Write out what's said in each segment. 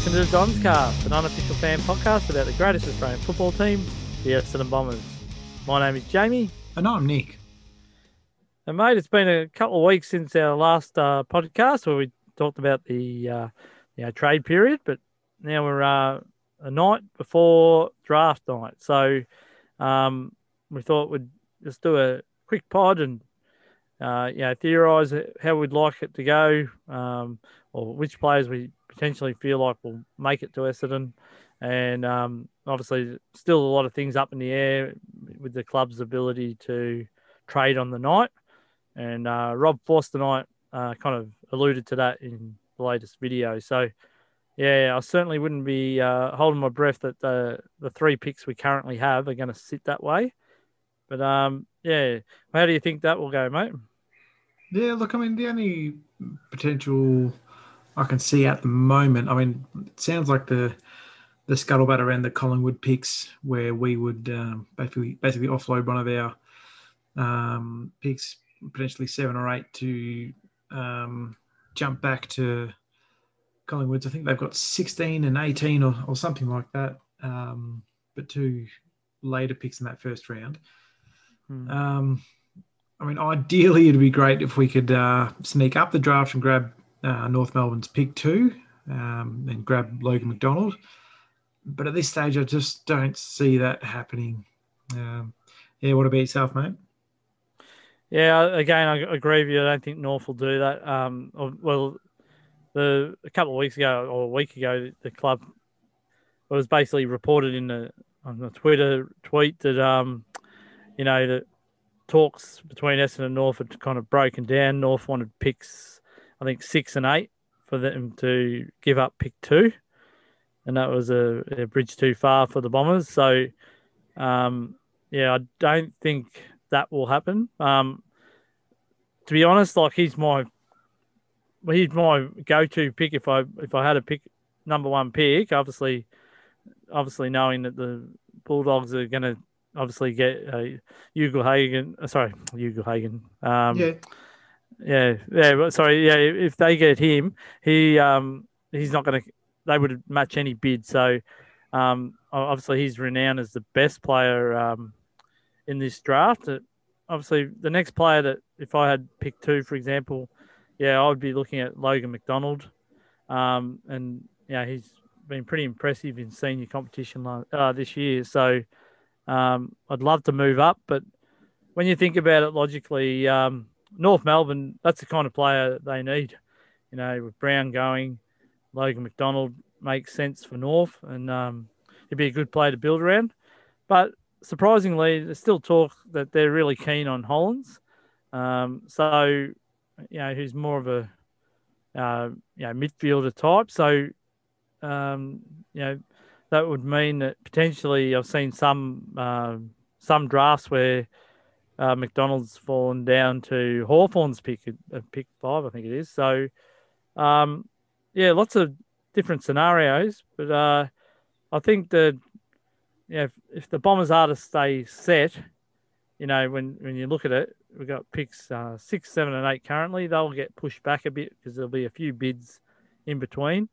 Listening to the Dons Cast, an unofficial fan podcast about the greatest Australian football team, the Essendon Bombers. My name is Jamie. And I'm Nick. And mate, it's been a couple of weeks since our last uh, podcast where we talked about the uh, you know, trade period, but now we're uh, a night before draft night. So um, we thought we'd just do a quick pod and uh, you know, theorise how we'd like it to go, um, or which players we potentially feel like will make it to Essendon. And um, obviously, still a lot of things up in the air with the club's ability to trade on the night. And uh, Rob Forster tonight uh, kind of alluded to that in the latest video. So, yeah, I certainly wouldn't be uh, holding my breath that the the three picks we currently have are going to sit that way. But um, yeah, how do you think that will go, mate? Yeah, look, I mean, the only potential I can see at the moment, I mean, it sounds like the the scuttlebutt around the Collingwood picks, where we would um, basically basically offload one of our um, picks, potentially seven or eight, to um, jump back to Collingwoods. I think they've got 16 and 18 or, or something like that, um, but two later picks in that first round. Hmm. Um, I mean, ideally, it'd be great if we could uh, sneak up the draft and grab uh, North Melbourne's pick two um, and grab Logan McDonald. But at this stage, I just don't see that happening. Um, yeah, what about yourself, mate? Yeah, again, I agree with you. I don't think North will do that. Um, well, the a couple of weeks ago or a week ago, the club was basically reported in the on the Twitter tweet that um, you know the talks between Essendon and North had kind of broken down. North wanted picks, I think six and eight, for them to give up pick two, and that was a, a bridge too far for the Bombers. So, um, yeah, I don't think that will happen. Um, to be honest, like he's my he's my go-to pick if I if I had a pick number one pick. Obviously, obviously knowing that the Bulldogs are going to obviously get uh, Ugle-Hagan. Uh, sorry, Ugle-Hagan. Um, yeah. Yeah, yeah. Sorry, yeah. If they get him, he um he's not going to. They would match any bid. So, um, obviously he's renowned as the best player um in this draft. Uh, obviously, the next player that if I had picked two, for example, yeah, I would be looking at Logan McDonald. Um, and yeah, he's been pretty impressive in senior competition uh, this year. So um, I'd love to move up, but when you think about it logically, um, North Melbourne, that's the kind of player they need. You know, with Brown going, Logan McDonald makes sense for North, and um, he'd be a good player to build around. But surprisingly, there's still talk that they're really keen on Hollands. Um, so, you know, who's more of a uh, you know midfielder type. So, um, you know, that would mean that potentially I've seen some uh, some drafts where uh, McDonald's fallen down to Hawthorn's pick, uh, pick five, I think it is. So, um, yeah, lots of different scenarios, but uh, I think that you know, if, if, the Bombers are to stay set, you know, when when you look at it, we've got picks uh, six, seven, and eight currently. They'll get pushed back a bit because there'll be a few bids in between,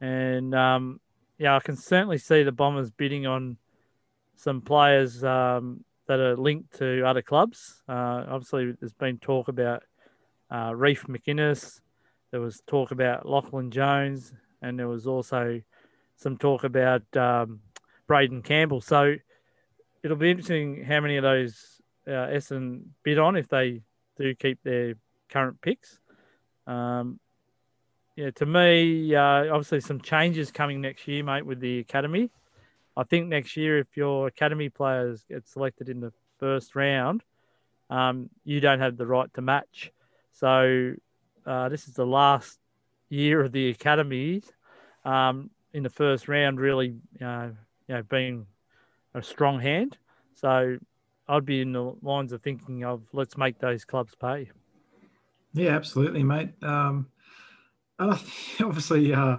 and um, yeah, I can certainly see the Bombers bidding on some players um, that are linked to other clubs. Uh, obviously, there's been talk about uh, Reef McInnes. There was talk about Lachlan Jones, and there was also some talk about um, Braeden Campbell. So it'll be interesting how many of those uh, Essendon bid on if they do keep their current picks. Um, yeah, to me, uh, obviously some changes coming next year, mate, with the academy. I think next year, if your academy players get selected in the first round, um, you don't have the right to match. So uh, this is the last year of the academies um, in the first round, really, uh, you know, being a strong hand. So I'd be in the lines of thinking of let's make those clubs pay. Yeah, absolutely, mate. Um, and I obviously uh,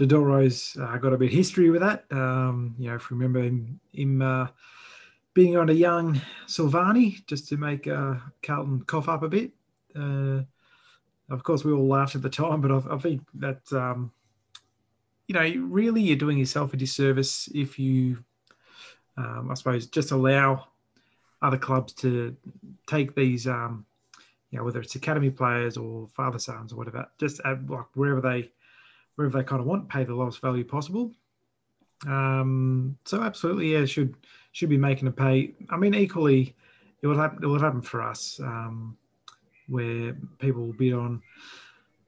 Dodoro's uh, got a bit of history with that. Um, you know, if you remember him, him uh, being on a young Silvagni just to make uh, Carlton cough up a bit. Uh, of course, we all laughed at the time, but I, I think that um, you know, really you're doing yourself a disservice if you, um, I suppose, just allow other clubs to take these, um, you know, whether it's academy players or father sons or whatever, just at, like wherever they, wherever they kind of want, pay the lowest value possible. Um, so absolutely, yeah, should should be making a pay. I mean, equally, it will happen. It will happen for us, um, where people will bid on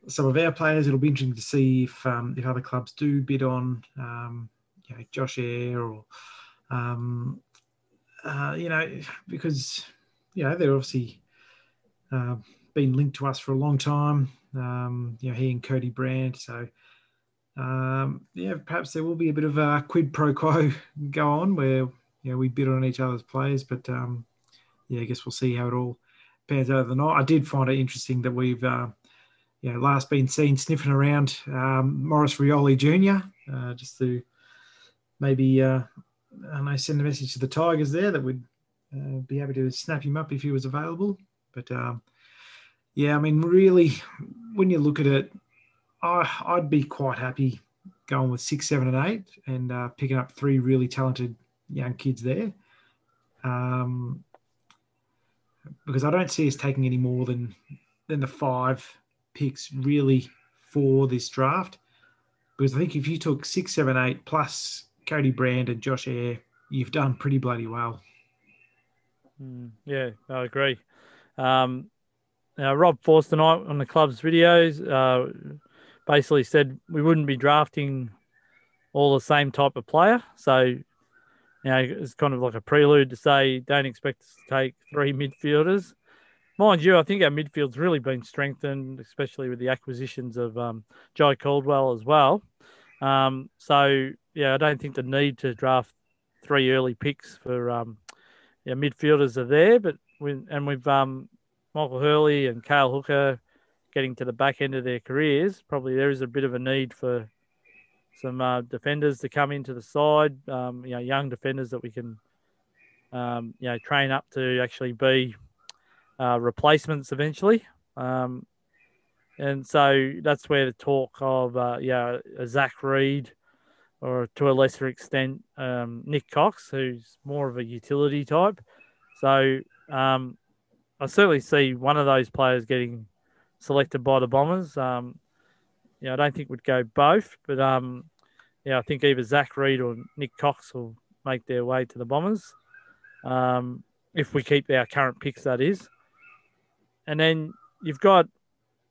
some of our players. It'll be interesting to see if um, if other clubs do bid on, um, you know, Josh Eyre or, um, uh, you know, because you know they're obviously uh, been linked to us for a long time. Um, you know, he and Cody Brand, so um, yeah, perhaps there will be a bit of a quid pro quo go on where you know we bid on each other's players, but um, yeah, I guess we'll see how it all pans out of the night. I did find it interesting that we've uh, you know last been seen sniffing around um, Maurice Rioli Jr. Uh, just to maybe uh, I send a message to the Tigers there that we'd uh, be happy to snap him up if he was available. But um, yeah, I mean, really, when you look at it, I, I'd be quite happy going with six, seven, and eight, and uh, picking up three really talented young kids there. Um, because I don't see us taking any more than than the five picks really for this draft. Because I think if you took six, seven, eight plus Cody Brand and Josh Eyre, you've done pretty bloody well. Mm, yeah, I agree. Um, now, Rob Force tonight on the club's videos uh, basically said we wouldn't be drafting all the same type of player. So, you know, it's kind of like a prelude to say don't expect us to take three midfielders. Mind you, I think our midfield's really been strengthened, especially with the acquisitions of um, Jye Caldwell as well. Um, so, yeah, I don't think the need to draft three early picks for um, yeah, midfielders are there, but we, and we've um, Michael Hurley and Cale Hooker getting to the back end of their careers, probably there is a bit of a need for some uh, defenders to come into the side. Um, you know, young defenders that we can, um, you know, train up to actually be uh, replacements eventually. Um, and so that's where the talk of, uh, yeah, Zach Reid or to a lesser extent, um, Nick Cox, who's more of a utility type. So um, I certainly see one of those players getting selected by the Bombers. Um, yeah, I don't think we'd go both, but um, yeah, I think either Zach Reid or Nick Cox will make their way to the Bombers. Um, if we keep our current picks, that is. And then you've got,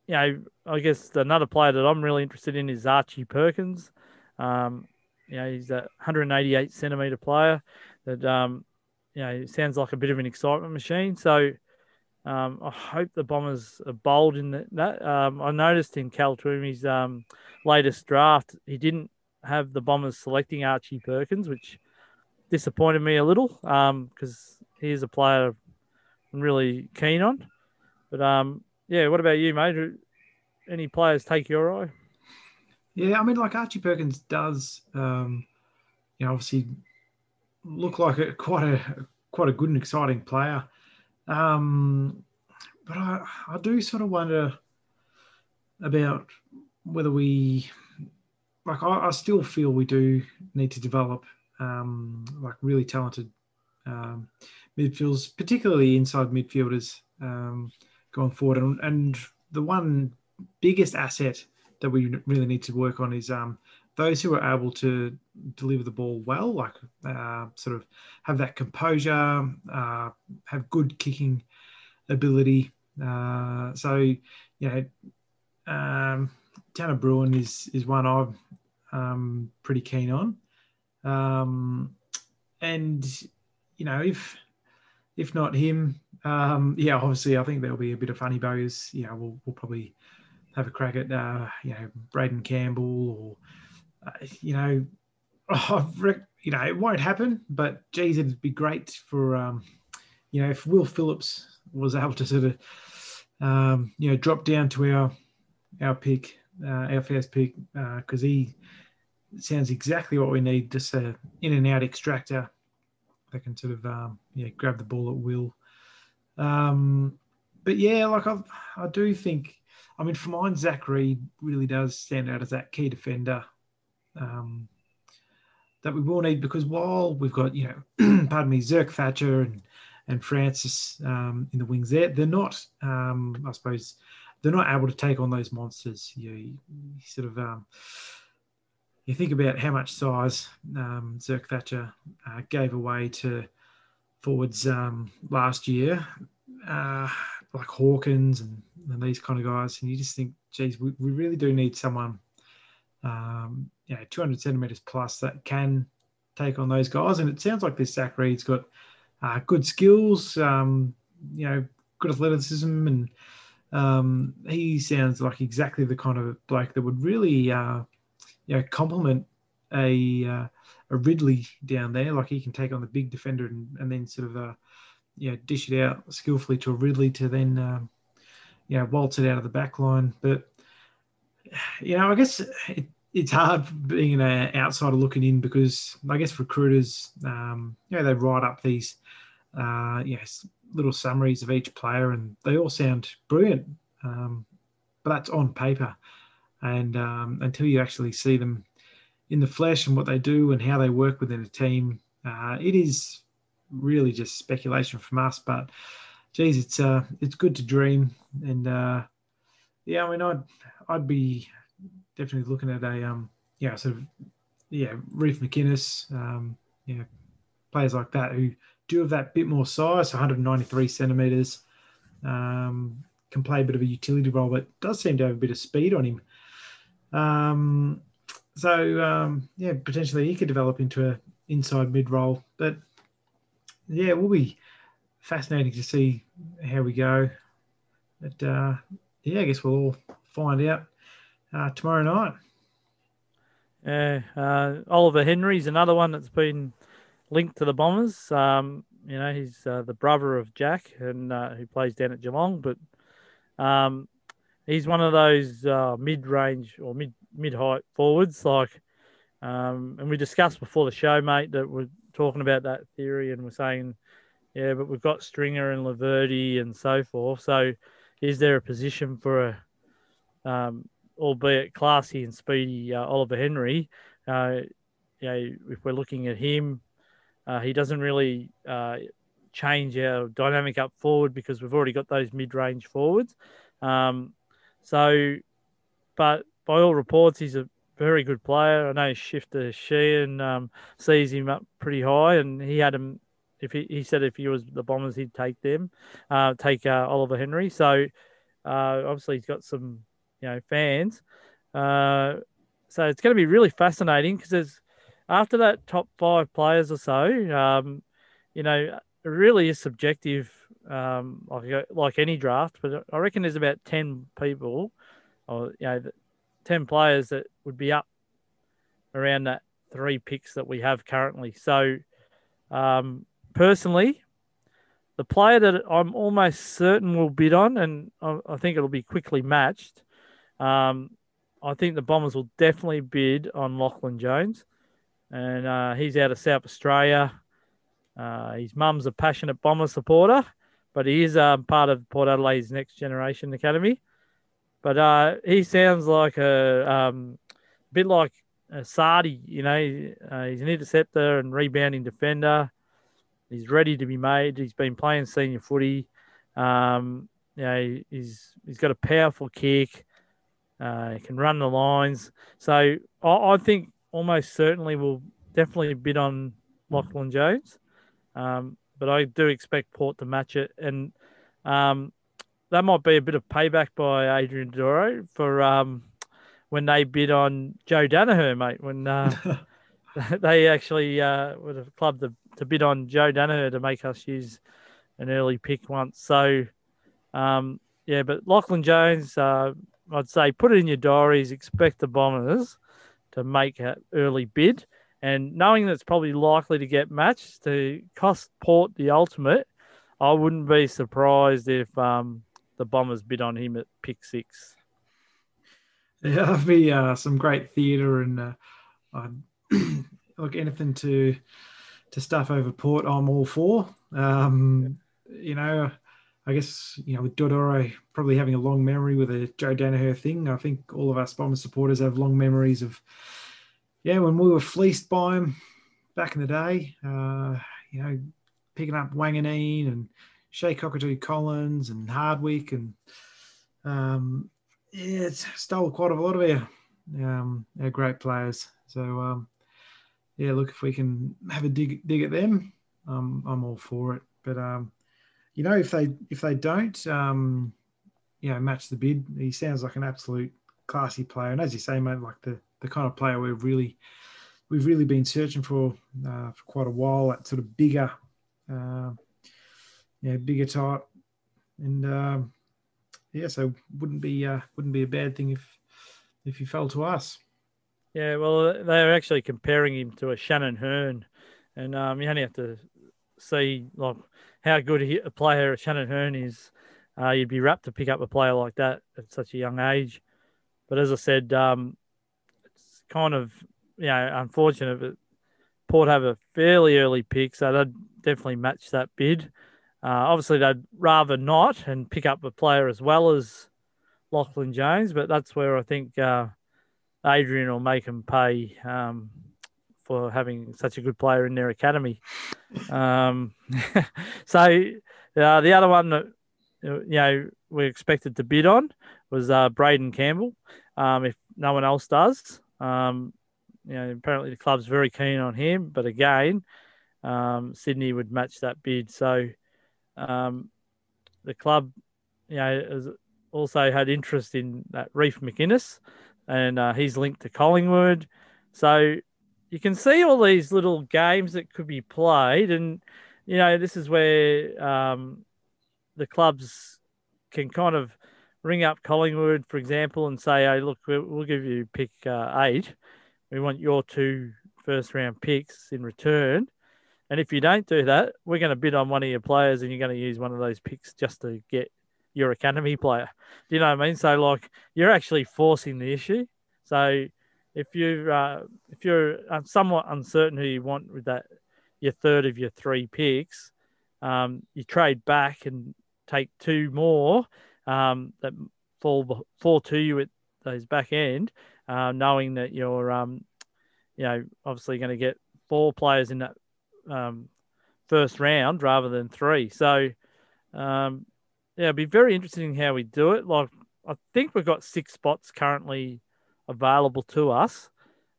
you know, I guess another player that I'm really interested in is Archie Perkins. Um, you know, he's a 188 centimeter player that, um, you know, sounds like a bit of an excitement machine. So, um, I hope the Bombers are bold in that. Um, I noticed in Cal Twomey's um, latest draft, he didn't have the Bombers selecting Archie Perkins, which disappointed me a little because um, he's a player I'm really keen on. But um, yeah, what about you, mate? Any players take your eye? Yeah, I mean, like Archie Perkins does, um, you know, obviously look like a, quite a quite a good and exciting player. Um, but I, I do sort of wonder about whether we, like, I, I still feel we do need to develop um, like really talented um, midfielders, particularly inside midfielders um, going forward. And, and the one biggest asset that we really need to work on is um, those who are able to deliver the ball well, like uh, sort of have that composure, uh, have good kicking ability. Uh, so, you know, um, Tanner Bruhn is is one I'm um, pretty keen on, um, and you know if if not him, um, yeah, obviously I think there'll be a bit of funny bows. You know, we'll, we'll probably have a crack at uh, you know Braeden Campbell or uh, you know, oh, you know, it won't happen. But geez, it'd be great for, um, you know, if Will Phillips was able to sort of, um, you know, drop down to our our pick, uh, our first pick, because uh, he sounds exactly what we need. Just a in and out extractor that can sort of, um, yeah, grab the ball at will. Um, but yeah, like I, I do think. I mean, for mine, Zach Reid really does stand out as that key defender um, that we will need because while we've got you know, pardon me, Zerk-Thatcher and and Francis um, in the wings there, they're not, um, I suppose, they're not able to take on those monsters. You, you, sort of um, you think about how much size um, Zerk-Thatcher uh, gave away to forwards um, last year, uh, like Hawkins and, and, these kind of guys, and you just think, geez, we, we really do need someone, um, you know, 200 centimeters plus that can take on those guys. And it sounds like this Zach Reid's got uh, good skills, um, you know, good athleticism, and um, he sounds like exactly the kind of bloke that would really, uh, you know, complement a uh, a Ridley down there. Like he can take on the big defender and, and then sort of, uh, you know, dish it out skillfully to a Ridley to then, um, you know, waltz it out of the back line. But you know, I guess it, it's hard being an outsider looking in because I guess recruiters, um, you know, they write up these, uh, little summaries of each player, and they all sound brilliant. Um, but that's on paper, and um, until you actually see them in the flesh and what they do and how they work within a team, uh, it is really just speculation from us. But geez, it's uh, it's good to dream, and uh, yeah, I mean, I'd I'd be definitely looking at a um, yeah, sort of yeah, Reef McInnes, um, yeah, players like that who do have that bit more size, 193 centimeters. Um, can play a bit of a utility role, but does seem to have a bit of speed on him. Um, so um, yeah, potentially he could develop into a inside mid role. But yeah, it will be fascinating to see how we go. But uh, yeah, I guess we'll all find out uh, tomorrow night. Yeah, uh, Oliver Henry's another one that's been linked to the Bombers. Um, you know, he's uh, the brother of Jack, and uh, who plays down at Geelong. But um, he's one of those uh, mid-range or mid mid-height forwards. Like, um, and we discussed before the show, mate, that we're talking about that theory, and we're saying, yeah, but we've got Stringer and Laverde and so forth. So, is there a position for a um, albeit classy and speedy uh, Oliver Henry, uh, you know, if we're looking at him, uh, he doesn't really uh, change our dynamic up forward because we've already got those mid-range forwards. Um, so, but by all reports, he's a very good player. I know Shifter Sheehan um, sees him up pretty high, and he had him. If he, he said if he was the Bombers, he'd take them, uh, take uh, Oliver Henry. So obviously he's got some you know fans. Uh, so it's going to be really fascinating because there's after that top five players or so, um, you know, it really is subjective, um, like like any draft. But I reckon there's about ten people, or you know, ten players that would be up around that three picks that we have currently. So, um, personally, the player that I'm almost certain will bid on, and I, I think it'll be quickly matched, um, I think the Bombers will definitely bid on Lachlan Jones, and uh, he's out of South Australia. Uh, his mum's a passionate Bomber supporter, but he is um, part of Port Adelaide's Next Generation Academy. But uh, he sounds like a um, bit like a Sardi, you know. Uh, he's an interceptor and rebounding defender. He's ready to be made. He's been playing senior footy. Um, you know, he's he's got a powerful kick. Uh, he can run the lines. So I, I, think almost certainly we'll definitely bid on Lachlan Jones. Um, but I do expect Port to match it. And um, that might be a bit of payback by Adrian Dodoro for um, when they bid on Joe Daniher, mate. When uh, they actually uh, would have clubbed to, to bid on Joe Daniher to make us use an early pick once. So, um, yeah, but Lachlan Jones, uh, I'd say put it in your diaries. Expect the Bombers to make an early bid, and knowing that it's probably likely to get matched to cost Port the ultimate, I wouldn't be surprised if um, the Bombers bid on him at pick six. Yeah, that'd be uh, some great theatre, and uh, look anything to to stuff over Port. I'm all for. Um, you know, I guess, you know, with Dodoro probably having a long memory with a Joe Daniher thing, I think all of us Bombers supporters have long memories of yeah, when we were fleeced by him back in the day, uh, you know, picking up Wanganeen and Che Cockatoo-Collins and Hardwick and um, yeah, it's stole quite a lot of our, um, our great players. So um, yeah, look, if we can have a dig dig at them, um, I'm all for it. But um, you know, if they if they don't, um, you know, match the bid, he sounds like an absolute classy player. And as you say, mate, like the the kind of player we've really we've really been searching for uh, for quite a while. That sort of bigger, uh, yeah, bigger type, and um, yeah, so wouldn't be uh, wouldn't be a bad thing if if he fell to us. Yeah, well, they're actually comparing him to a Shannon Hurn, and um, you only have to see like how good a player Shannon Hurn is. Uh, you'd be rapt to pick up a player like that at such a young age. But as I said, um, it's kind of you know unfortunate, but Port have a fairly early pick, so they'd definitely match that bid. Uh, obviously, they'd rather not and pick up a player as well as Lachlan Jones, but that's where I think uh, Adrian will make them pay um, for having such a good player in their academy. Um, so uh, the other one that you know we expected to bid on was uh, Braeden Campbell. Um, if no one else does, um, you know apparently the club's very keen on him, but again, um, Sydney would match that bid. So um, the club, you know, has also had interest in that Reef McInnes, and uh, he's linked to Collingwood. So you can see all these little games that could be played, and you know, this is where um, the clubs can kind of ring up Collingwood, for example, and say, "Hey, look, we'll give you pick uh, eight. We want your two first round picks in return." And if you don't do that, we're going to bid on one of your players and you're going to use one of those picks just to get your academy player. Do you know what I mean? So like you're actually forcing the issue. So if you uh, if you're somewhat uncertain who you want with that your third of your three picks, um, you trade back and take two more um, that fall fall to you at those back end, uh, knowing that you're um, you know obviously going to get four players in that um, first round rather than three. So, um, yeah, it'd be very interesting how we do it. Like, I think we've got six spots currently available to us,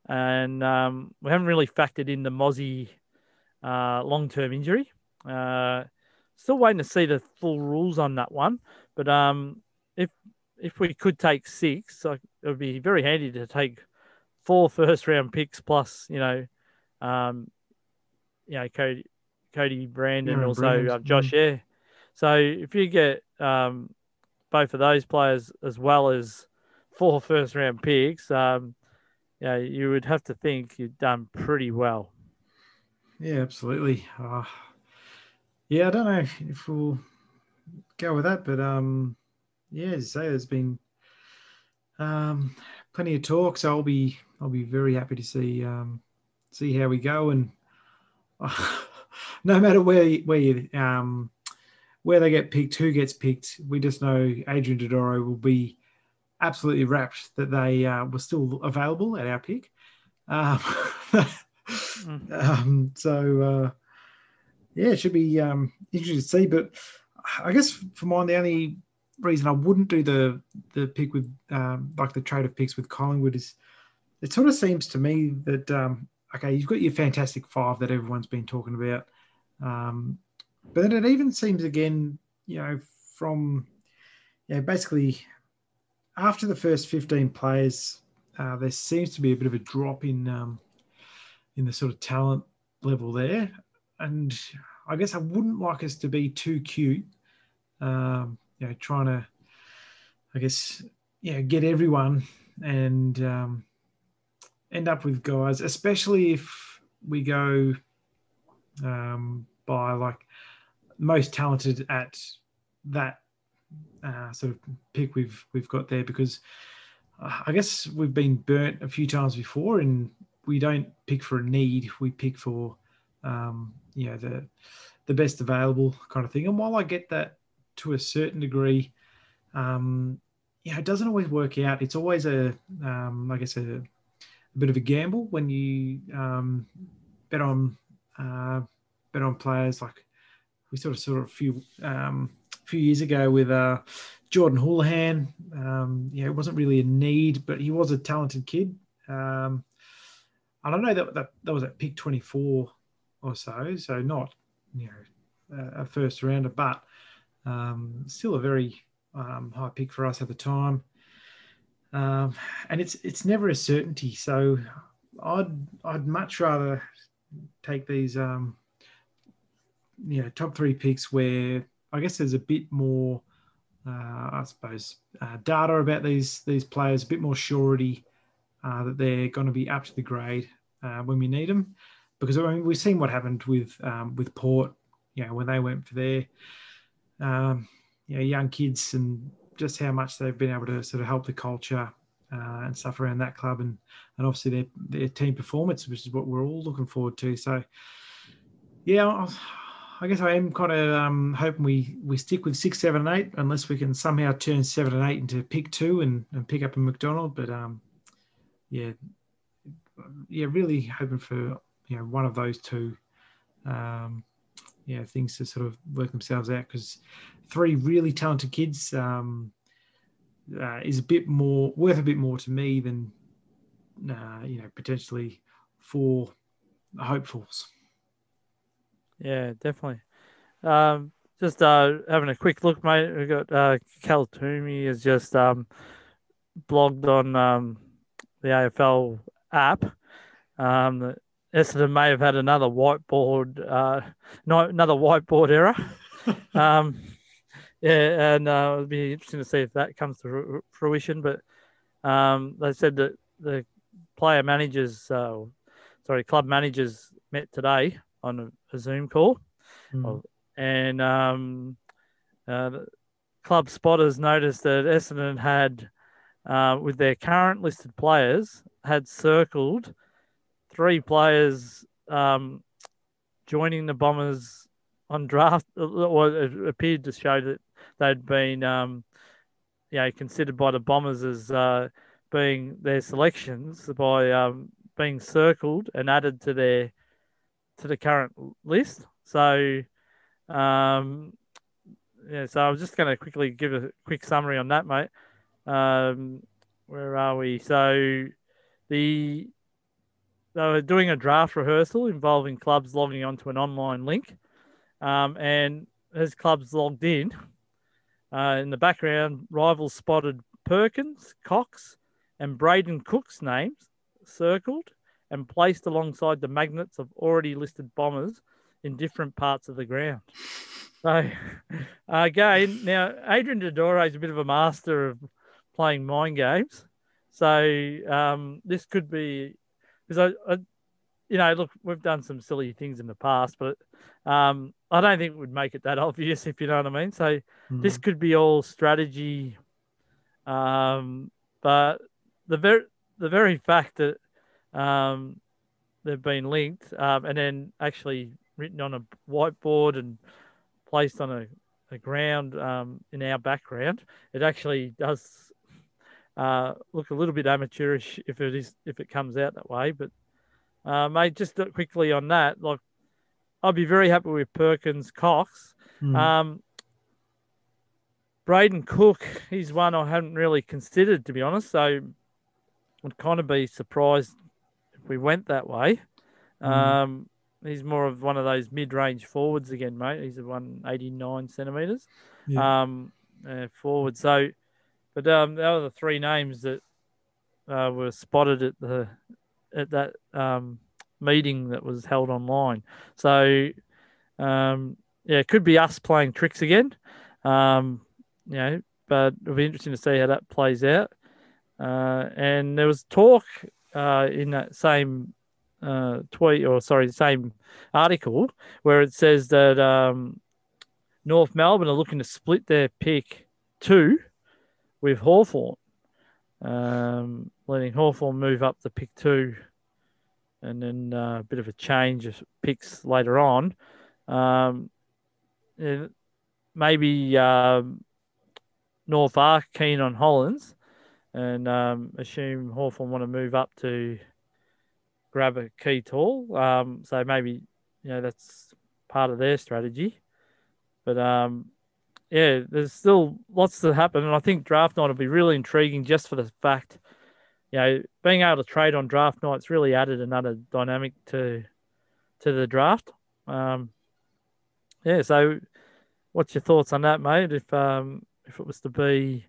and um, we haven't really factored in the Mozzie uh, long term injury. Uh, still waiting to see the full rules on that one, but um, if if we could take six, like, it would be very handy to take four first round picks plus, you know, um, you know Cody Cody Brandon, yeah, also uh, Josh yeah. So if you get um, both of those players as well as four first round picks, um, yeah, you would have to think you've done pretty well. Yeah, absolutely. Uh, yeah, I don't know if we'll go with that, but um, yeah, as say, there's been um, plenty of talk, so I'll be I'll be very happy to see um, see how we go and no matter where where you um, where they get picked, who gets picked, we just know Adrian Dodoro will be absolutely rapt that they uh, were still available at our pick. Um, mm. um, so uh, yeah, it should be um, interesting to see. But I guess for mine, the only reason I wouldn't do the the pick with um, like the trade of picks with Collingwood is it sort of seems to me that um, okay, you've got your fantastic five that everyone's been talking about. But then it even seems again, you know, from you know, basically after the first 15 players, uh, there seems to be a bit of a drop in um, in the sort of talent level there. And I guess I wouldn't like us to be too cute, um, you know, trying to, I guess, yeah, get everyone and um, end up with guys, especially if we go um, by like most talented at that uh, sort of pick we've we've got there because uh, I guess we've been burnt a few times before and we don't pick for a need. We pick for um, you know the the best available kind of thing. And while I get that to a certain degree um, you know it doesn't always work out. It's always a um, I guess a a bit of a gamble when you um, bet on uh, bet on players like we sort of saw a few um, few years ago with uh, Jordan Houlahan. Um, yeah, it wasn't really a need, but he was a talented kid. Um, I don't know that, that that was at pick 24 or so, so not you know a first rounder, but um, still a very um, high pick for us at the time. Um, and it's it's never a certainty. So I'd I'd much rather take these um, you know top three picks where I guess there's a bit more uh, I suppose uh, data about these these players, a bit more surety uh, that they're going to be up to the grade uh, when we need them. Because I mean, we've seen what happened with um, with Port, you know, when they went for their um, you know, young kids and just how much they've been able to sort of help the culture uh, and stuff around that club and and obviously their their team performance, which is what we're all looking forward to. So, yeah, guess I am kind of um, hoping we we stick with six, seven, and eight, unless we can somehow turn seven and eight into pick two and, and pick up a McDonald. But um, yeah, yeah, really hoping for you know one of those two. Um, yeah, things to sort of work themselves out because three really talented kids um, uh, is a bit more worth a bit more to me than uh, you know potentially four hopefuls. Yeah, definitely. Um, just uh, having a quick look, mate. We got uh, Cal Twomey has just um, blogged on um, the AFL app. Um, Essendon may have had another whiteboard, uh, no, another whiteboard error. um, yeah, and uh, it'll be interesting to see if that comes to fruition. But um, they said that the player managers, uh, sorry, club managers met today on a, a Zoom call, mm. and um, uh, club spotters noticed that Essendon had, uh, with their current listed players, had circled three players um, joining the Bombers on draft, or it appeared to show that they'd been, um, you know, considered by the Bombers as uh, being their selections by um, being circled and added to their to the current list. So, um, yeah, so I was just going to quickly give a quick summary on that, mate. Um, where are we? So, the they were doing a draft rehearsal involving clubs logging onto an online link, um, and as clubs logged in, uh, in the background, rivals spotted Perkins, Cox, and Brayden Cook's names circled and placed alongside the magnets of already listed bombers in different parts of the ground. So, again, now Adrian Dodoro is a bit of a master of playing mind games. So, um, this could be because I, I, you know, look, we've done some silly things in the past, but um, I don't think it would make it that obvious, if you know what I mean. So, mm-hmm. this could be all strategy. Um, but the very the very fact that um, they've been linked, um, and then actually written on a whiteboard and placed on a, a ground um, in our background. It actually does uh, look a little bit amateurish if it is if it comes out that way. But uh, mate, just quickly on that, like I'd be very happy with Perkins Cox. Mm. Um, Brayden Cook, he's one I hadn't really considered to be honest. So I'd kind of be surprised we went that way. Mm. Um, he's more of one of those mid-range forwards again, mate. He's a 189 centimeters yeah. um, uh, forward. So, but um, that were the three names that uh, were spotted at the at that um, meeting that was held online. So, um, yeah, it could be us playing tricks again. Um, you know, but it'll be interesting to see how that plays out. Uh, and there was talk uh, in that same uh, tweet or sorry, same article where it says that um, North Melbourne are looking to split their pick two with Hawthorn, um, letting Hawthorn move up to pick two, and then uh, a bit of a change of picks later on. Um, maybe um, North are keen on Hollands, and um, assume Hawthorn want to move up to grab a key tall. Um, so maybe you know that's part of their strategy. But um, yeah, there's still lots to happen, and I think draft night will be really intriguing just for the fact, you know, being able to trade on draft night's really added another dynamic to to the draft. Um, yeah, so what's your thoughts on that, mate? If um, if it was to be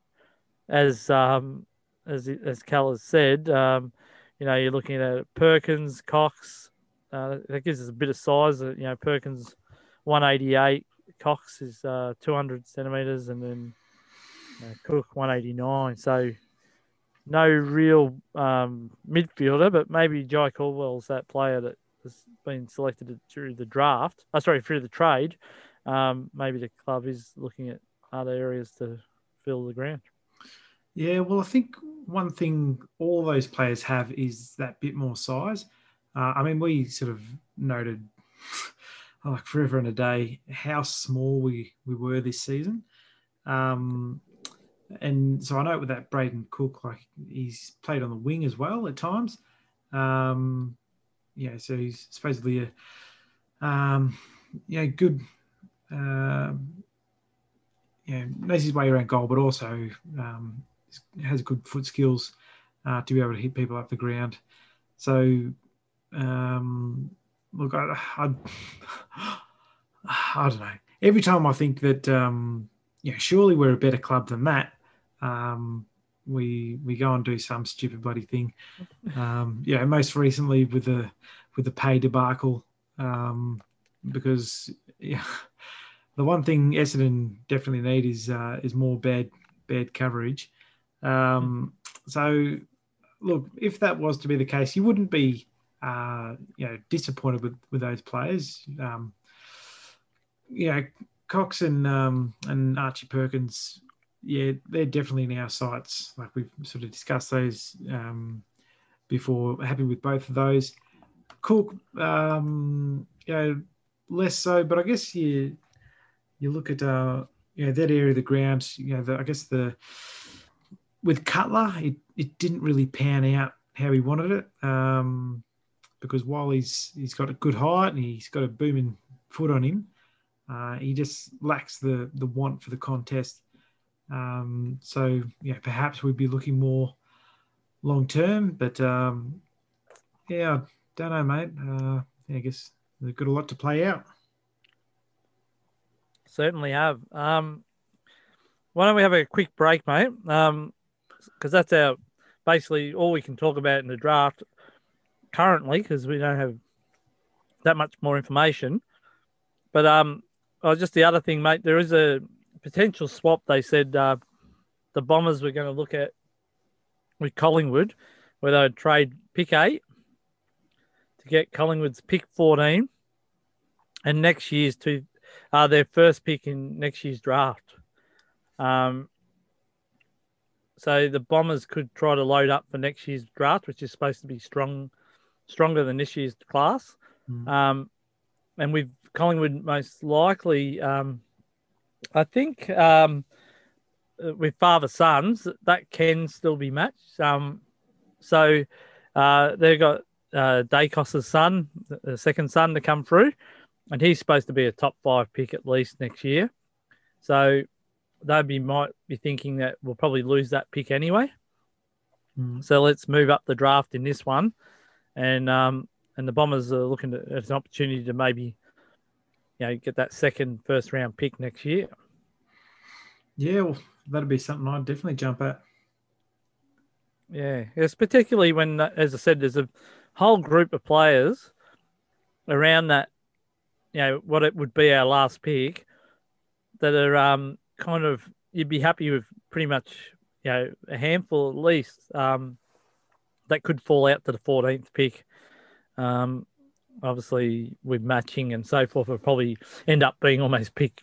as um, as as Cal has said, um, you know, you're looking at Perkins, Cox. Uh, that gives us a bit of size. Uh, you know, Perkins 188, Cox is uh, 200 centimeters, and then uh, Cook 189. So no real um, midfielder, but maybe Jye Caldwell's that player that has been selected through the draft. Oh, sorry, through the trade. Um, maybe the club is looking at other areas to fill the ground. Yeah, well, I think one thing all those players have is that bit more size. Uh, I mean, we sort of noted like forever and a day how small we we were this season. Um, and so I know with that Brayden Cook, like he's played on the wing as well at times. Um, yeah, so he's supposedly a um, yeah good. Uh, yeah, knows his way around goal, but also um, has good foot skills uh, to be able to hit people up the ground. So, um, look, I, I, I, don't know. Every time I think that, um, yeah, surely we're a better club than that. Um, we we go and do some stupid bloody thing. Um, yeah, most recently with the with the pay debacle, um, because yeah, the one thing Essendon definitely need is uh, is more bad bad coverage. Um, so, look, if that was to be the case, you wouldn't be, uh, you know, disappointed with, with those players. Um, you know, Cox and um, and Archie Perkins, yeah, they're definitely in our sights. Like we've sort of discussed those um, before. Happy with both of those. Cook, um, you know, less so, but I guess you you look at uh, you know that area of the ground. You know, the, I guess the with Cutler, it, it didn't really pan out how he wanted it. Um, because while he's he's got a good height and he's got a booming foot on him, uh, he just lacks the the want for the contest. Um, so yeah, perhaps we'd be looking more long term, but um, yeah, don't know, mate. Uh, yeah, I guess they've got a lot to play out. Certainly have. Um, why don't we have a quick break, mate? Um, because that's our basically all we can talk about in the draft currently because we don't have that much more information. But um, oh, just the other thing, mate. There is a potential swap. They said uh, the Bombers were going to look at with Collingwood, where they would trade pick eight to get Collingwood's pick fourteen, and next year's to uh, their first pick in next year's draft. Um, so the Bombers could try to load up for next year's draft, which is supposed to be strong, stronger than this year's class. Mm. Um, and with Collingwood, most likely, um, I think um, with father sons, that can still be matched. Um, so uh, they've got uh, Daicos's son, the second son, to come through, and he's supposed to be a top five pick at least next year. So they be might be thinking that we'll probably lose that pick anyway. Mm. So let's move up the draft in this one, and um, and the Bombers are looking at, at an opportunity to maybe, you know, get that second first round pick next year. Yeah, well, that'd be something I'd definitely jump at. Yeah, it's particularly when, as I said, there's a whole group of players around that, you know, what it would be our last pick that are um, kind of you'd be happy with pretty much you know a handful at least um, that could fall out to the 14th pick. Um, obviously, with matching and so forth, would probably end up being almost pick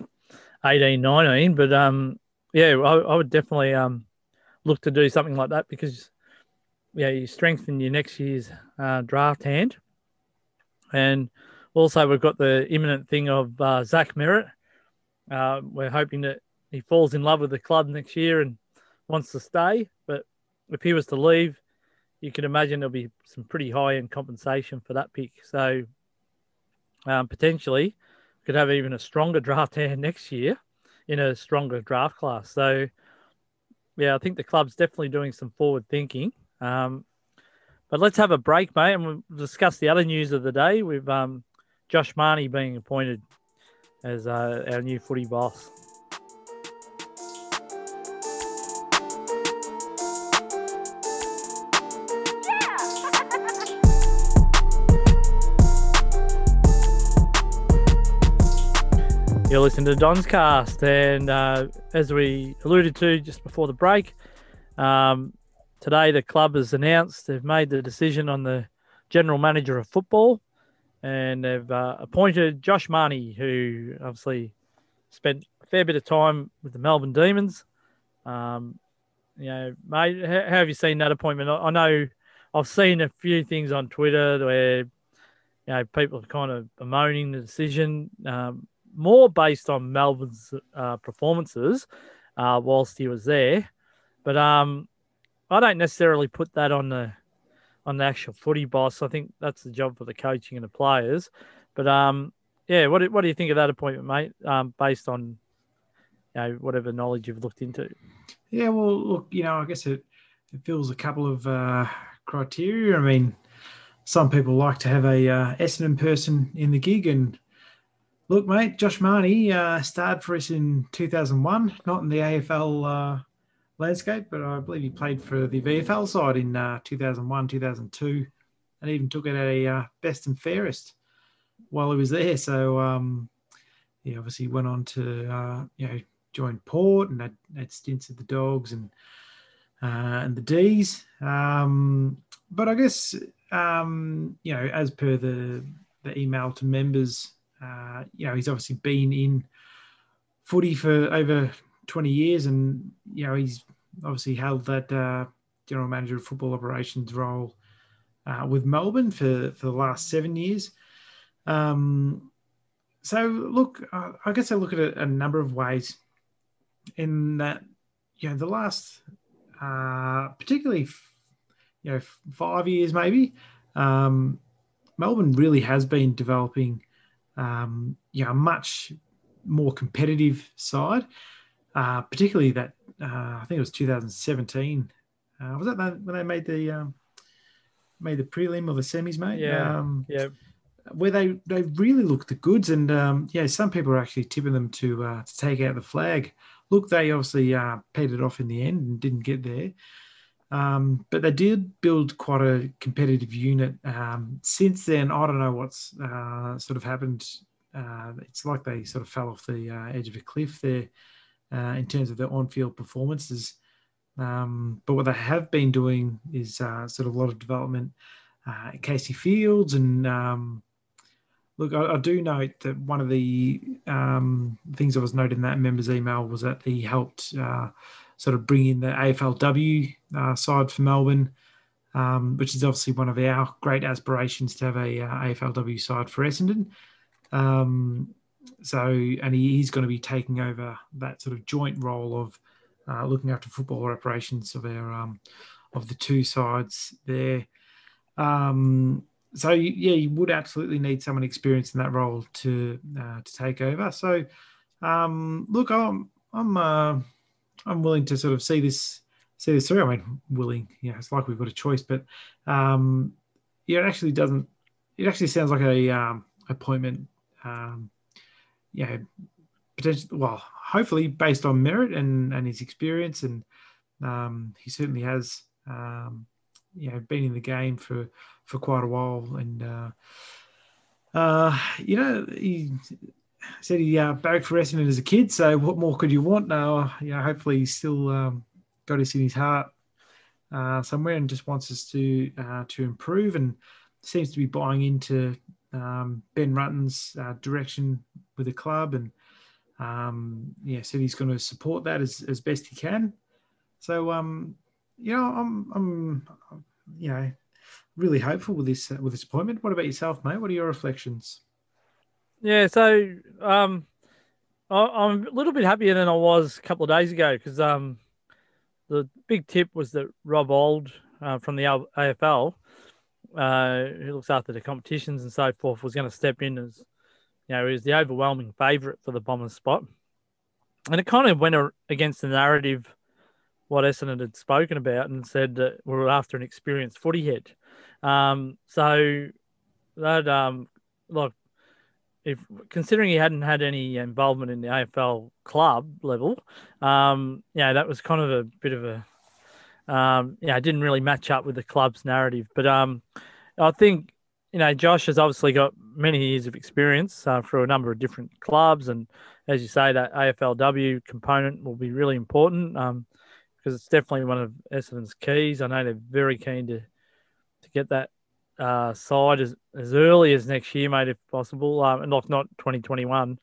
18, 19. But um, yeah, I, I, would definitely um, look to do something like that because yeah, you strengthen your next year's uh, draft hand. And also, we've got the imminent thing of uh, Zach Merrett. Uh, we're hoping that he falls in love with the club next year and wants to stay. But if he was to leave, you can imagine there'll be some pretty high end compensation for that pick. So um, potentially we could have even a stronger draft hand next year in a stronger draft class. So yeah, I think the club's definitely doing some forward thinking. Um, but let's have a break, mate, and we'll discuss the other news of the day with um, Josh Mahoney being appointed as uh, our new footy boss. You're listening to Don's Cast, and uh, as we alluded to just before the break, um, today the club has announced they've made the decision on the general manager of football, and they've uh, appointed Josh Mahoney, who obviously spent a fair bit of time with the Melbourne Demons. Um, you know, mate, how have you seen that appointment? I know I've seen a few things on Twitter where you know people are kind of bemoaning the decision. Um, more based on Melbourne's uh, performances uh, whilst he was there. But um, I don't necessarily put that on the on the actual footy boss. I think that's the job for the coaching and the players. But um, yeah, what do, what do you think of that appointment, mate? Um, based on you know whatever knowledge you've looked into. Yeah, well, look, you know, I guess it it fills a couple of uh, criteria. I mean, some people like to have a uh, Essendon person in the gig, and Look, mate, Josh Mahoney uh, started for us in 2001, not in the AFL uh, landscape, but I believe he played for the VFL side in uh, 2001, 2002, and even took it at a uh, best and fairest while he was there. So, um, he obviously went on to, uh, you know, join Port and had, had stints at the Dogs and uh, and the D's. Um, but I guess, um, you know, as per the, the email to members uh, you know, he's obviously been in footy for over 20 years, and you know, he's obviously held that uh, general manager of football operations role uh, with Melbourne for for the last seven years. Um, so, look, I guess I look at it a number of ways. In that, you know, the last, uh, particularly, you know, five years maybe, um, Melbourne really has been developing um, you know, a much more competitive side, uh, particularly that uh, I think it was 2017. Uh, was that when they made the um, made the prelim or the semis, mate? Yeah, um, yeah. Where they, they really looked the goods, and um, yeah, some people are actually tipping them to uh, to take out the flag. Look, they obviously uh, petered off in the end and didn't get there. Um, but they did build quite a competitive unit. Um, since then, I don't know what's uh, sort of happened. Uh, it's like they sort of fell off the uh, edge of a cliff there uh, in terms of their on-field performances. Um, but what they have been doing is uh, sort of a lot of development. Uh, Casey Fields and um, look, I, I, do note that one of the um, things I was noting in that members' email was that he helped sort of bring in the AFLW uh, side for Melbourne, um, which is obviously one of our great aspirations to have a uh, AFLW side for Essendon. Um, so, and he, he's going to be taking over that sort of joint role of uh, looking after football operations of our um, of the two sides there. Um, so yeah, you would absolutely need someone experienced in that role to uh, to take over. So um, look, I'm I'm uh, I'm willing to sort of see this see this through. I mean, willing, yeah, it's like we've got a choice, but um, yeah, it actually doesn't. It actually sounds like a um, appointment. Um, yeah, potentially. Well, hopefully based on merit and and his experience, and um, he certainly has. Um, you know, been in the game for for quite a while, and uh, uh, you know, he said he uh, barracked for Essendon as a kid. So what more could you want? Now, you know, hopefully he's still um, got us in his heart uh, somewhere and just wants us to uh, to improve and seems to be buying into um, Ben Rutten's uh, direction with the club and um, yeah, said he's going to support that as, as best he can. So um, you know, I'm I'm you know really hopeful with this with this appointment. What about yourself, mate? What are your reflections? Yeah, so um, I, am a little bit happier than I was a couple of days ago because um, the big tip was that Rob Auld uh, from the AFL, uh, who looks after the competitions and so forth, was going to step in as, you know, he was the overwhelming favourite for the Bombers spot. And it kind of went against the narrative what Essendon had spoken about and said that we are after an experienced footy head. Um, so that, um, like, if considering he hadn't had any involvement in the AFL club level, um, yeah, that was kind of a bit of a um, yeah, it didn't really match up with the club's narrative. But um, I think you know Josh has obviously got many years of experience uh, through a number of different clubs, and as you say, that AFLW component will be really important um, because it's definitely one of Essendon's keys. I know they're very keen to to get that uh, side as, as early as next year, mate, if possible, um, and not not 2021,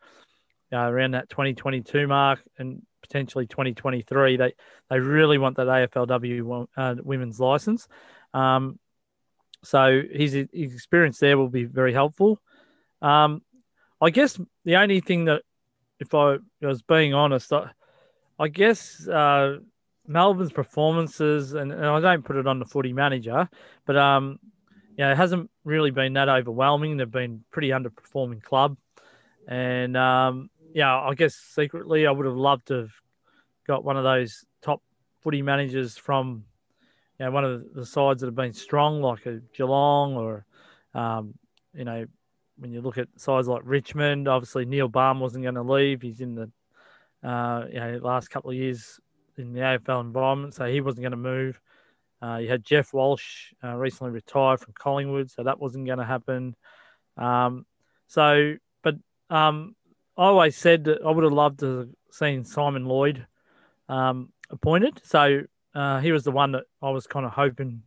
uh, around that 2022 mark, and potentially 2023. They they really want that AFLW uh, women's license. Um, so his, his experience there will be very helpful. Um, I guess the only thing that, if I was being honest, I, I guess uh, Melbourne's performances, and, and, I don't put it on the footy manager, but um, yeah, it hasn't really been that overwhelming. They've been pretty underperforming club, and um, yeah, I guess secretly I would have loved to have got one of those top footy managers from you know, one of the sides that have been strong, like a Geelong or, um, you know, when you look at sides like Richmond, obviously Neil Balme wasn't going to leave. He's in the, uh, you know, last couple of years in the AFL environment, so he wasn't going to move. Uh, you had Geoff Walsh uh, recently retired from Collingwood, so that wasn't going to happen. Um, so, but um, I always said that I would have loved to have seen Simon Lloyd um, appointed. So uh, he was the one that I was kind of hoping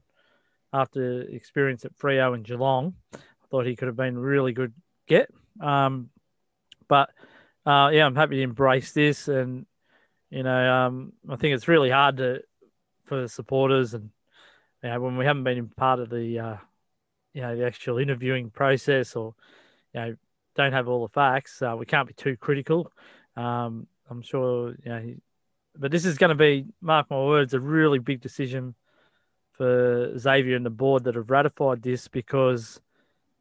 after experience at Freo and Geelong. I thought he could have been a really good get. Um, but uh, yeah, I'm happy to embrace this, and you know, um, I think it's really hard to for supporters, and you know, when we haven't been in part of the uh, you know the actual interviewing process, or you know, don't have all the facts, uh, we can't be too critical. Um, I'm sure you know but this is going to be, mark my words, a really big decision for Xavier and the board that have ratified this because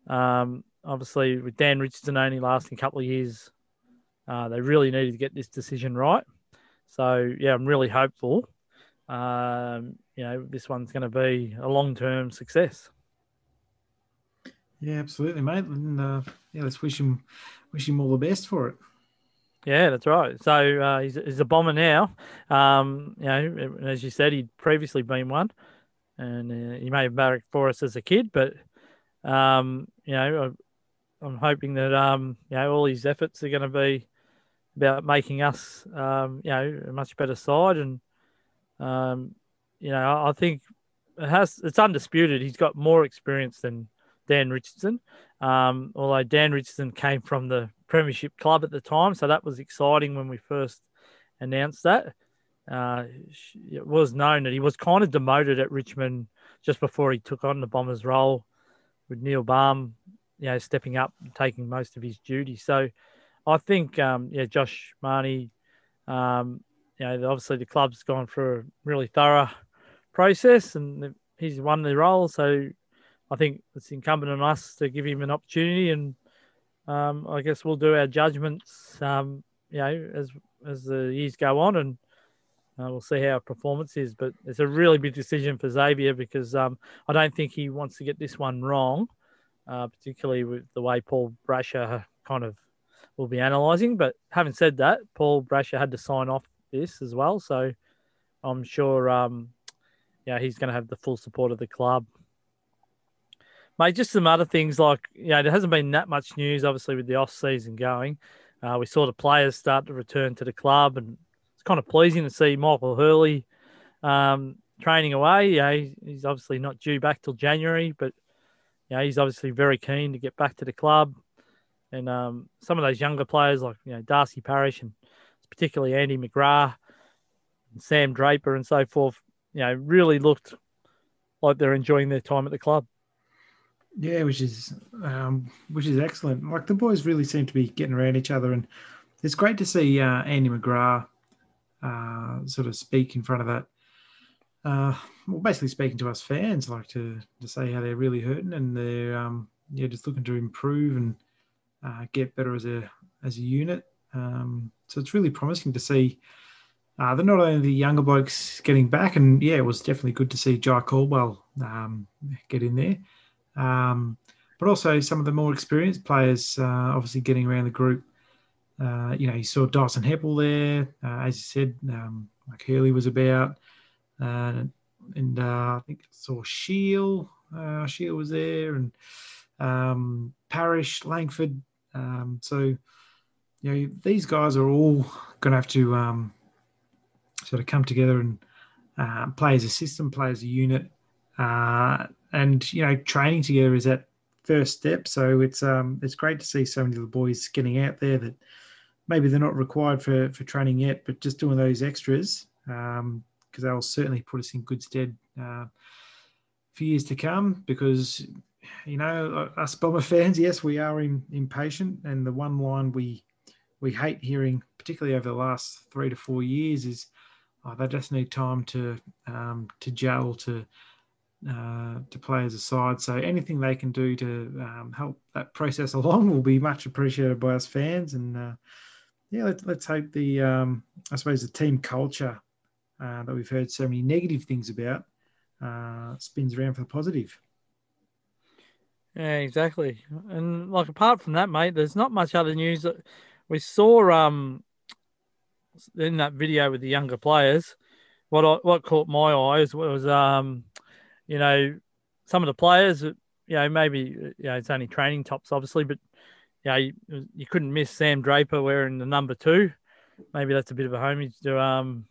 um, obviously with Dan Richardson only lasting a couple of years, uh, they really needed to get this decision right. So yeah, I'm really hopeful. Um, you know, this one's going to be a long-term success. Yeah, absolutely, mate. And uh, yeah, let's wish him wish him all the best for it. Yeah, that's right. So uh, he's, he's a bomber now. Um, you know, as you said, he'd previously been one, and uh, he may have barracked for us as a kid, but um, you know, I'm hoping that um, you know all his efforts are going to be about making us, um, you know, a much better side, and um, you know, I think it has it's undisputed he's got more experience than Dan Richardson. Um, although Dan Richardson came from the Premiership club at the time, so that was exciting when we first announced that. Uh, it was known that he was kind of demoted at Richmond just before he took on the Bombers role with Neil Balme, you know, stepping up and taking most of his duties. So I think, um, yeah, Josh Mahoney, um, you know, obviously the club's gone through a really thorough process and he's won the role. So I think it's incumbent on us to give him an opportunity and um, I guess we'll do our judgments, um, you know, as as the years go on, and uh, we'll see how our performance is. But it's a really big decision for Xavier because um, I don't think he wants to get this one wrong, uh, particularly with the way Paul Brasher kind of will be analysing. But having said that, Paul Brasher had to sign off this as well, so I'm sure, um, yeah, he's going to have the full support of the club mate, just some other things like, you know, there hasn't been that much news, obviously, with the off season going. Uh, we saw the players start to return to the club, and it's kind of pleasing to see Michael Hurley um, training away. Yeah, he's obviously not due back till January, but yeah, he's obviously very keen to get back to the club. And um, some of those younger players, like you know Darcy Parish and particularly Andy McGrath and Sam Draper and so forth, you know, really looked like they're enjoying their time at the club. Yeah, which is um, which is excellent. Like the boys really seem to be getting around each other, and it's great to see uh, Andy McGrath uh, sort of speak in front of that uh, well, basically speaking to us fans, like to to say how they're really hurting and they're um, yeah just looking to improve and uh, get better as a as a unit. Um, so it's really promising to see uh, that not only the younger blokes getting back, and yeah, it was definitely good to see Jye Caldwell um, get in there, um, but also some of the more experienced players uh, obviously getting around the group. Uh, you know, you saw Dyson Heppell there, uh, as you said, um, like Hurley was about, uh, and uh, I think I saw Shiel, Shiel was there, and um, Parish, Langford. Um, so, you know, these guys are all going to have to um, sort of come together and uh, play as a system, play as a unit, uh, and you know, training together is that first step. So it's um, it's great to see so many of the boys getting out there that maybe they're not required for for training yet, but just doing those extras because um, they'll certainly put us in good stead uh, for years to come. Because you know, us Bomber fans, yes, we are in, impatient, and the one line we we hate hearing, particularly over the last three to four years, is oh, they just need time to um, to gel to uh, to play as a side. So anything they can do to um, help that process along will be much appreciated by us fans. And uh, yeah, let, us hope the um, I suppose the team culture uh, that we've heard so many negative things about uh, spins around for the positive. Yeah, exactly. And like apart from that, mate, there's not much other news that we saw. Um, in that video with the younger players, what I, what caught my eyes was um, you know, some of the players, you know, maybe you know it's only training tops, obviously, but you know, you, you couldn't miss Sam Draper wearing the number two. Maybe that's a bit of a homage to um,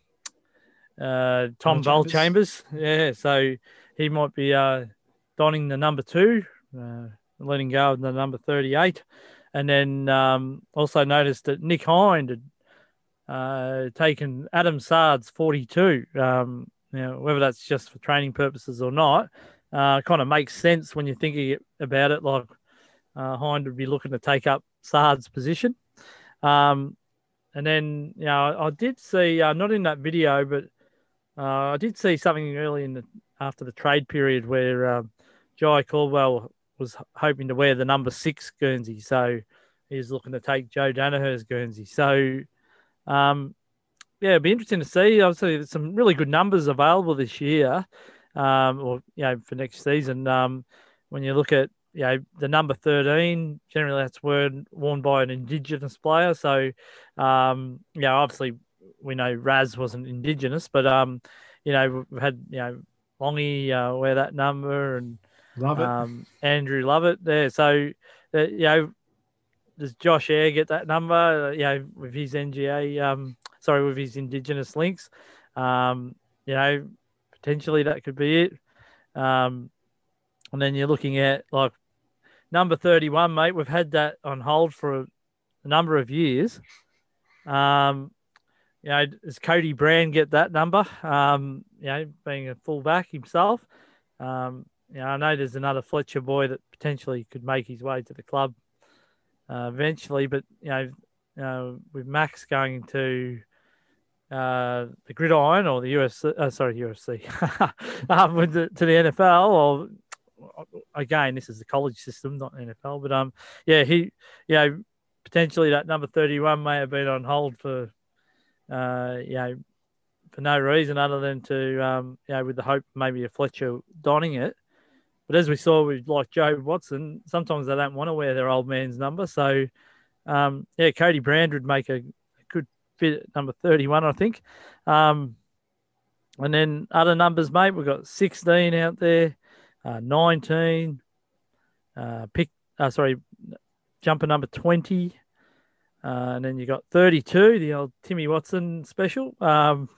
uh, Tom Bellchambers. Yeah, so he might be uh, donning the number two, uh, letting go of the number 38. And then um, also noticed that Nick Hind had uh, taken Adam Saad's 42. Um, now, whether that's just for training purposes or not, uh, kind of makes sense when you're thinking about it. Like uh, Hind would be looking to take up Saad's position. Um, and then, you know, I, did see, uh, not in that video, but uh, I did see something early in the after the trade period where um, Jye Caldwell was hoping to wear the number six Guernsey. So he's looking to take Joe Daniher's Guernsey. So um, yeah, it'd be interesting to see. Obviously, there's some really good numbers available this year, um, or you know, for next season. Um, when you look at you know the number 13, generally that's worn worn by an Indigenous player. So, um, you know, obviously we know Raz wasn't Indigenous, but um, you know, we've had you know Longy uh, wear that number and love it. Um, Andrew Lovett there. So, uh, you know, does Josh Eyre get that number? Uh, you know, with his NGA, um, sorry, with his Indigenous links, um, you know, potentially that could be it. Um, and then you're looking at like number 31, mate. We've had that on hold for a, a number of years. Um, you know, does Cody Brand get that number? Um, you know, being a fullback himself. Um, you know, I know there's another Fletcher boy that potentially could make his way to the club uh, eventually. But you know, uh, with Max going to uh, the gridiron or the UFC, uh, sorry, UFC, um, the, to the NFL or again, this is the college system, not NFL. But um, yeah, he, you know, potentially that number thirty-one may have been on hold for, uh, you know, for no reason other than to, um, you know, with the hope maybe a Fletcher donning it. But as we saw with like Jobe Watson, sometimes they don't want to wear their old man's number. So, um, yeah, Cody Brand would make a, good fit at number 31, I think. Um, and then other numbers, mate, we've got 16 out there, uh, 19, uh, pick, uh, sorry, jumper number 20. Uh, and then you got 32, the old Timmy Watson special. Um,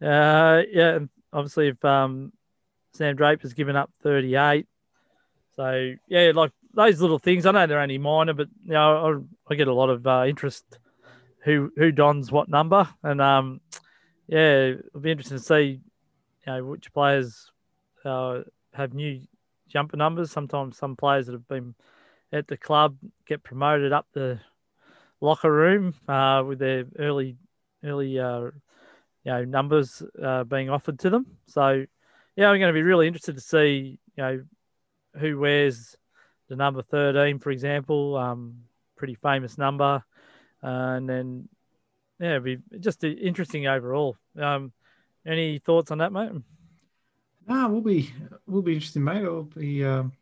uh, yeah, obviously, if um, Sam Draper's given up 38. So yeah, like those little things. I know they're only minor, but you know, I, I get a lot of uh, interest who who dons what number, and um, yeah, it'll be interesting to see, you know, which players uh, have new jumper numbers. Sometimes some players that have been at the club get promoted up the locker room uh, with their early early uh, you know numbers uh, being offered to them. So yeah, I'm going to be really interested to see you know who wears the number 13, for example. Um, pretty famous number, uh, and then yeah, it'd be just interesting overall. Um, any thoughts on that, mate? No, we'll be we'll be interesting, mate. It'll be. Um...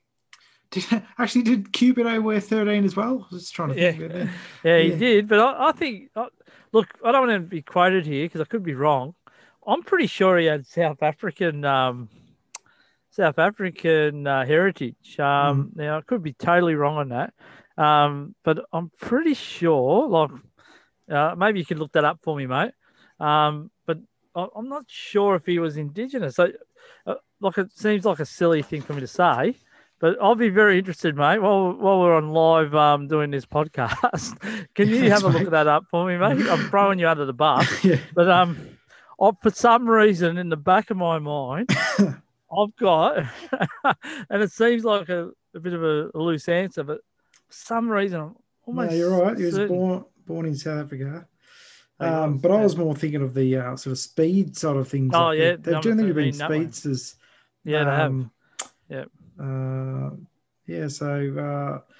Did, actually, did Cupido wear 13 as well? I was just trying to yeah. that. yeah, he did. But I, I think, I, look, I don't want to be quoted here because I could be wrong. I'm pretty sure he had South African um, South African uh, heritage. Um, mm. Now, I could be totally wrong on that, um, but I'm pretty sure. Like, uh, maybe you could look that up for me, mate. Um, but I, am not sure if he was Indigenous. So, uh, like, it seems like a silly thing for me to say. But I'll be very interested, mate. While while we're on live um, doing this podcast, can you have a look at that up for me, mate? I'm throwing you under the bus, yeah. but um, I, for some reason in the back of my mind, I've got, and it seems like a, a bit of a, a, loose answer, but for some reason, I'm almost. No, you're right. He was born born in South Africa. Um, but I was more thinking of the uh, sort of speed sort of things. Oh yeah, they've generally been speedsters. Yeah, they um, have. Yeah. Uh, yeah. So uh,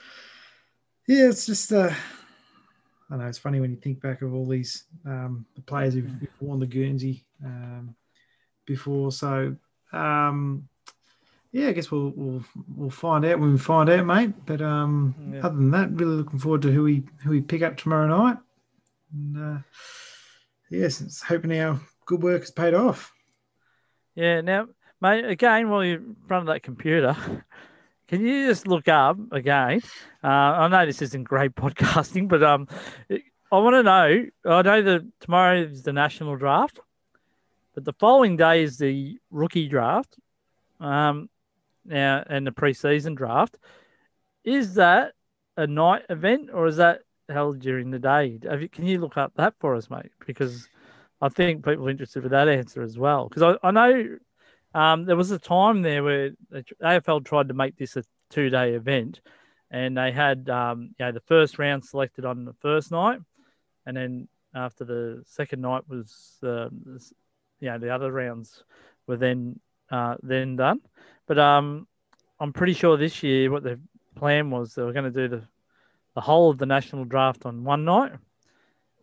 yeah, it's just. Uh, I know it's funny when you think back of all these um, the players who've, who've worn the Guernsey um, before. So um, yeah, I guess we'll we'll we'll find out when we find out, mate. But um, yeah. other than that, really looking forward to who we who we pick up tomorrow night. And uh, yes, it's hoping our good work has paid off. Yeah. Now, mate, again, while you're in front of that computer, can you just look up again? Uh, I know this isn't great podcasting, but um, I want to know. I know that tomorrow is the national draft. But the following day is the rookie draft, um, now and the preseason draft. Is that a night event or is that held during the day? Can you look up that for us, mate? Because I think people are interested with that answer as well. Because I, I know um, there was a time there where the AFL tried to make this a two day event, and they had um, you know the first round selected on the first night, and then after the second night was uh, you know the other rounds were then uh, then done. But um, I'm pretty sure this year what the plan was they were going to do the the whole of the national draft on one night,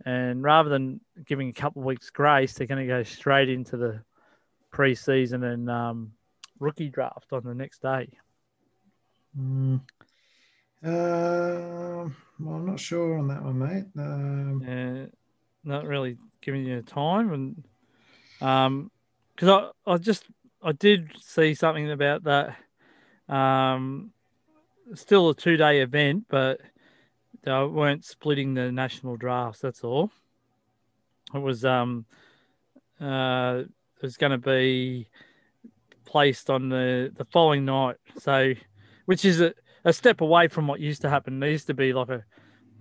and rather than giving a couple of weeks grace, they're going to go straight into the preseason and um, rookie draft on the next day. Mm. Uh, well, I'm not sure on that one, mate. Um... Yeah, not really giving you time, and um, because I, I just I did see something about that. Um, still a two day event, but they weren't splitting the national drafts. That's all. It was um, uh, was going to be placed on the the following night. So, which is a, a step away from what used to happen. There used to be like a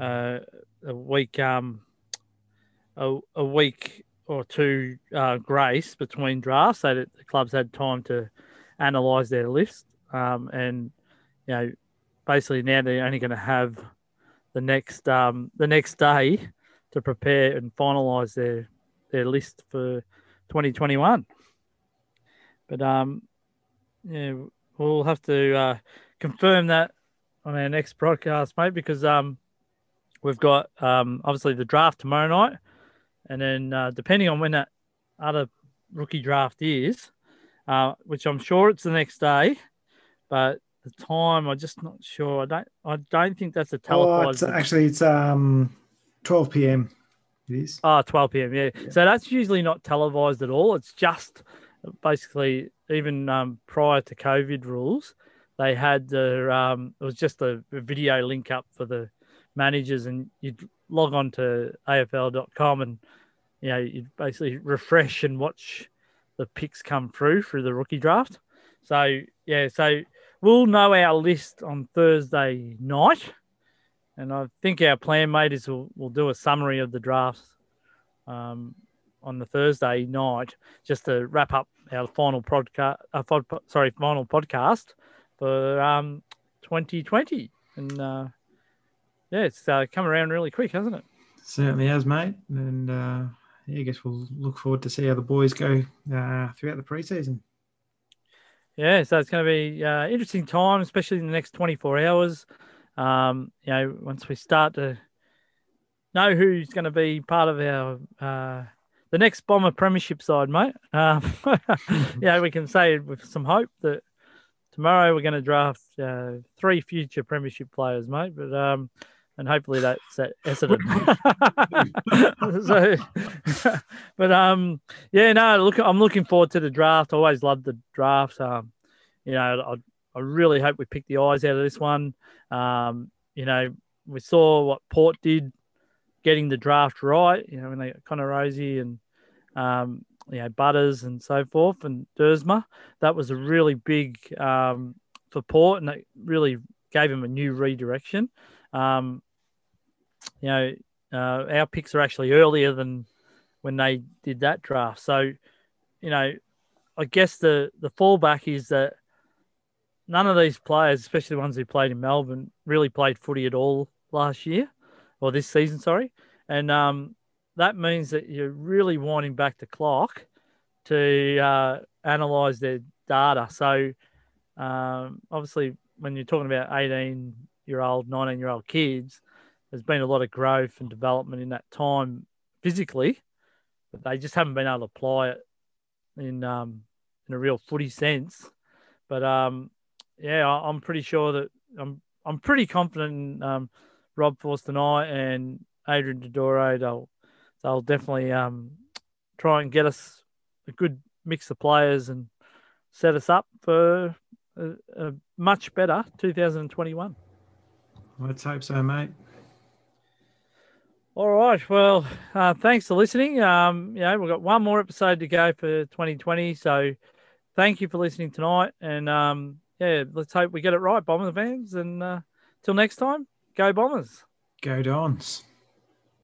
uh, a week um a, a week or two uh, grace between drafts so that the clubs had time to analyse their list. Um, and you know, basically now they're only going to have the next um, the next day to prepare and finalise their their list for 2021. But um, yeah, we'll have to uh, confirm that on our next broadcast, mate, because um, we've got um, obviously the draft tomorrow night and then uh, depending on when that other rookie draft is, uh, which I'm sure it's the next day, but the time I'm just not sure. I don't I don't think that's a televised. Oh, it's, actually, it's um 12 p.m. It is. Oh, 12 p.m. Yeah. yeah. So that's usually not televised at all. It's just basically even um, prior to COVID rules, they had the um, it was just a, a video link up for the managers, and you'd log on to AFL.com and you know you'd basically refresh and watch the picks come through through the rookie draft. So yeah, so we'll know our list on Thursday night, and I think our plan, mate, is we'll, we'll do a summary of the drafts um, on the Thursday night, just to wrap up our final podcast. Uh, sorry, final podcast for um, 2020, and uh, yeah, it's uh, come around really quick, hasn't it? Certainly has, mate. And uh, yeah, I guess we'll look forward to see how the boys go uh, throughout the preseason. Yeah, so it's going to be uh, interesting time, especially in the next 24 hours. Um, you know, once we start to know who's going to be part of our uh, the next Bomber Premiership side, mate. Um, yeah, we can say with some hope that tomorrow we're going to draft uh, three future Premiership players, mate. But um, and hopefully that's at Essendon. so, but um, yeah, no, look, I'm looking forward to the draft. I always loved the draft. Um, you know, I, I really hope we pick the eyes out of this one. Um, you know, we saw what Port did getting the draft right. You know, when they got Connor Rozee and um, you know Butters and so forth and Duursma, that was a really big um, for Port, and it really gave him a new redirection. Um, you know, uh, our picks are actually earlier than when they did that draft. So, you know, I guess the the fallback is that none of these players, especially the ones who played in Melbourne, really played footy at all last year or this season. Sorry, and um, that means that you're really winding back the clock to uh, analyze their data. So, um, obviously, when you're talking about 18 year old, 19 year old kids, there's been a lot of growth and development in that time physically, but they just haven't been able to apply it in um, in a real footy sense. But um, yeah, I'm pretty sure that I'm I'm pretty confident in um, Rob Forster tonight and Adrian Dodoro. They'll they'll definitely um, try and get us a good mix of players and set us up for a, a much better 2021. Let's hope so, mate. All right. Well, uh, thanks for listening. Um, know, we've got one more episode to go for 2020. So thank you for listening tonight. And um, yeah, let's hope we get it right, Bombers fans. And uh, till next time, go Bombers. Go Dons.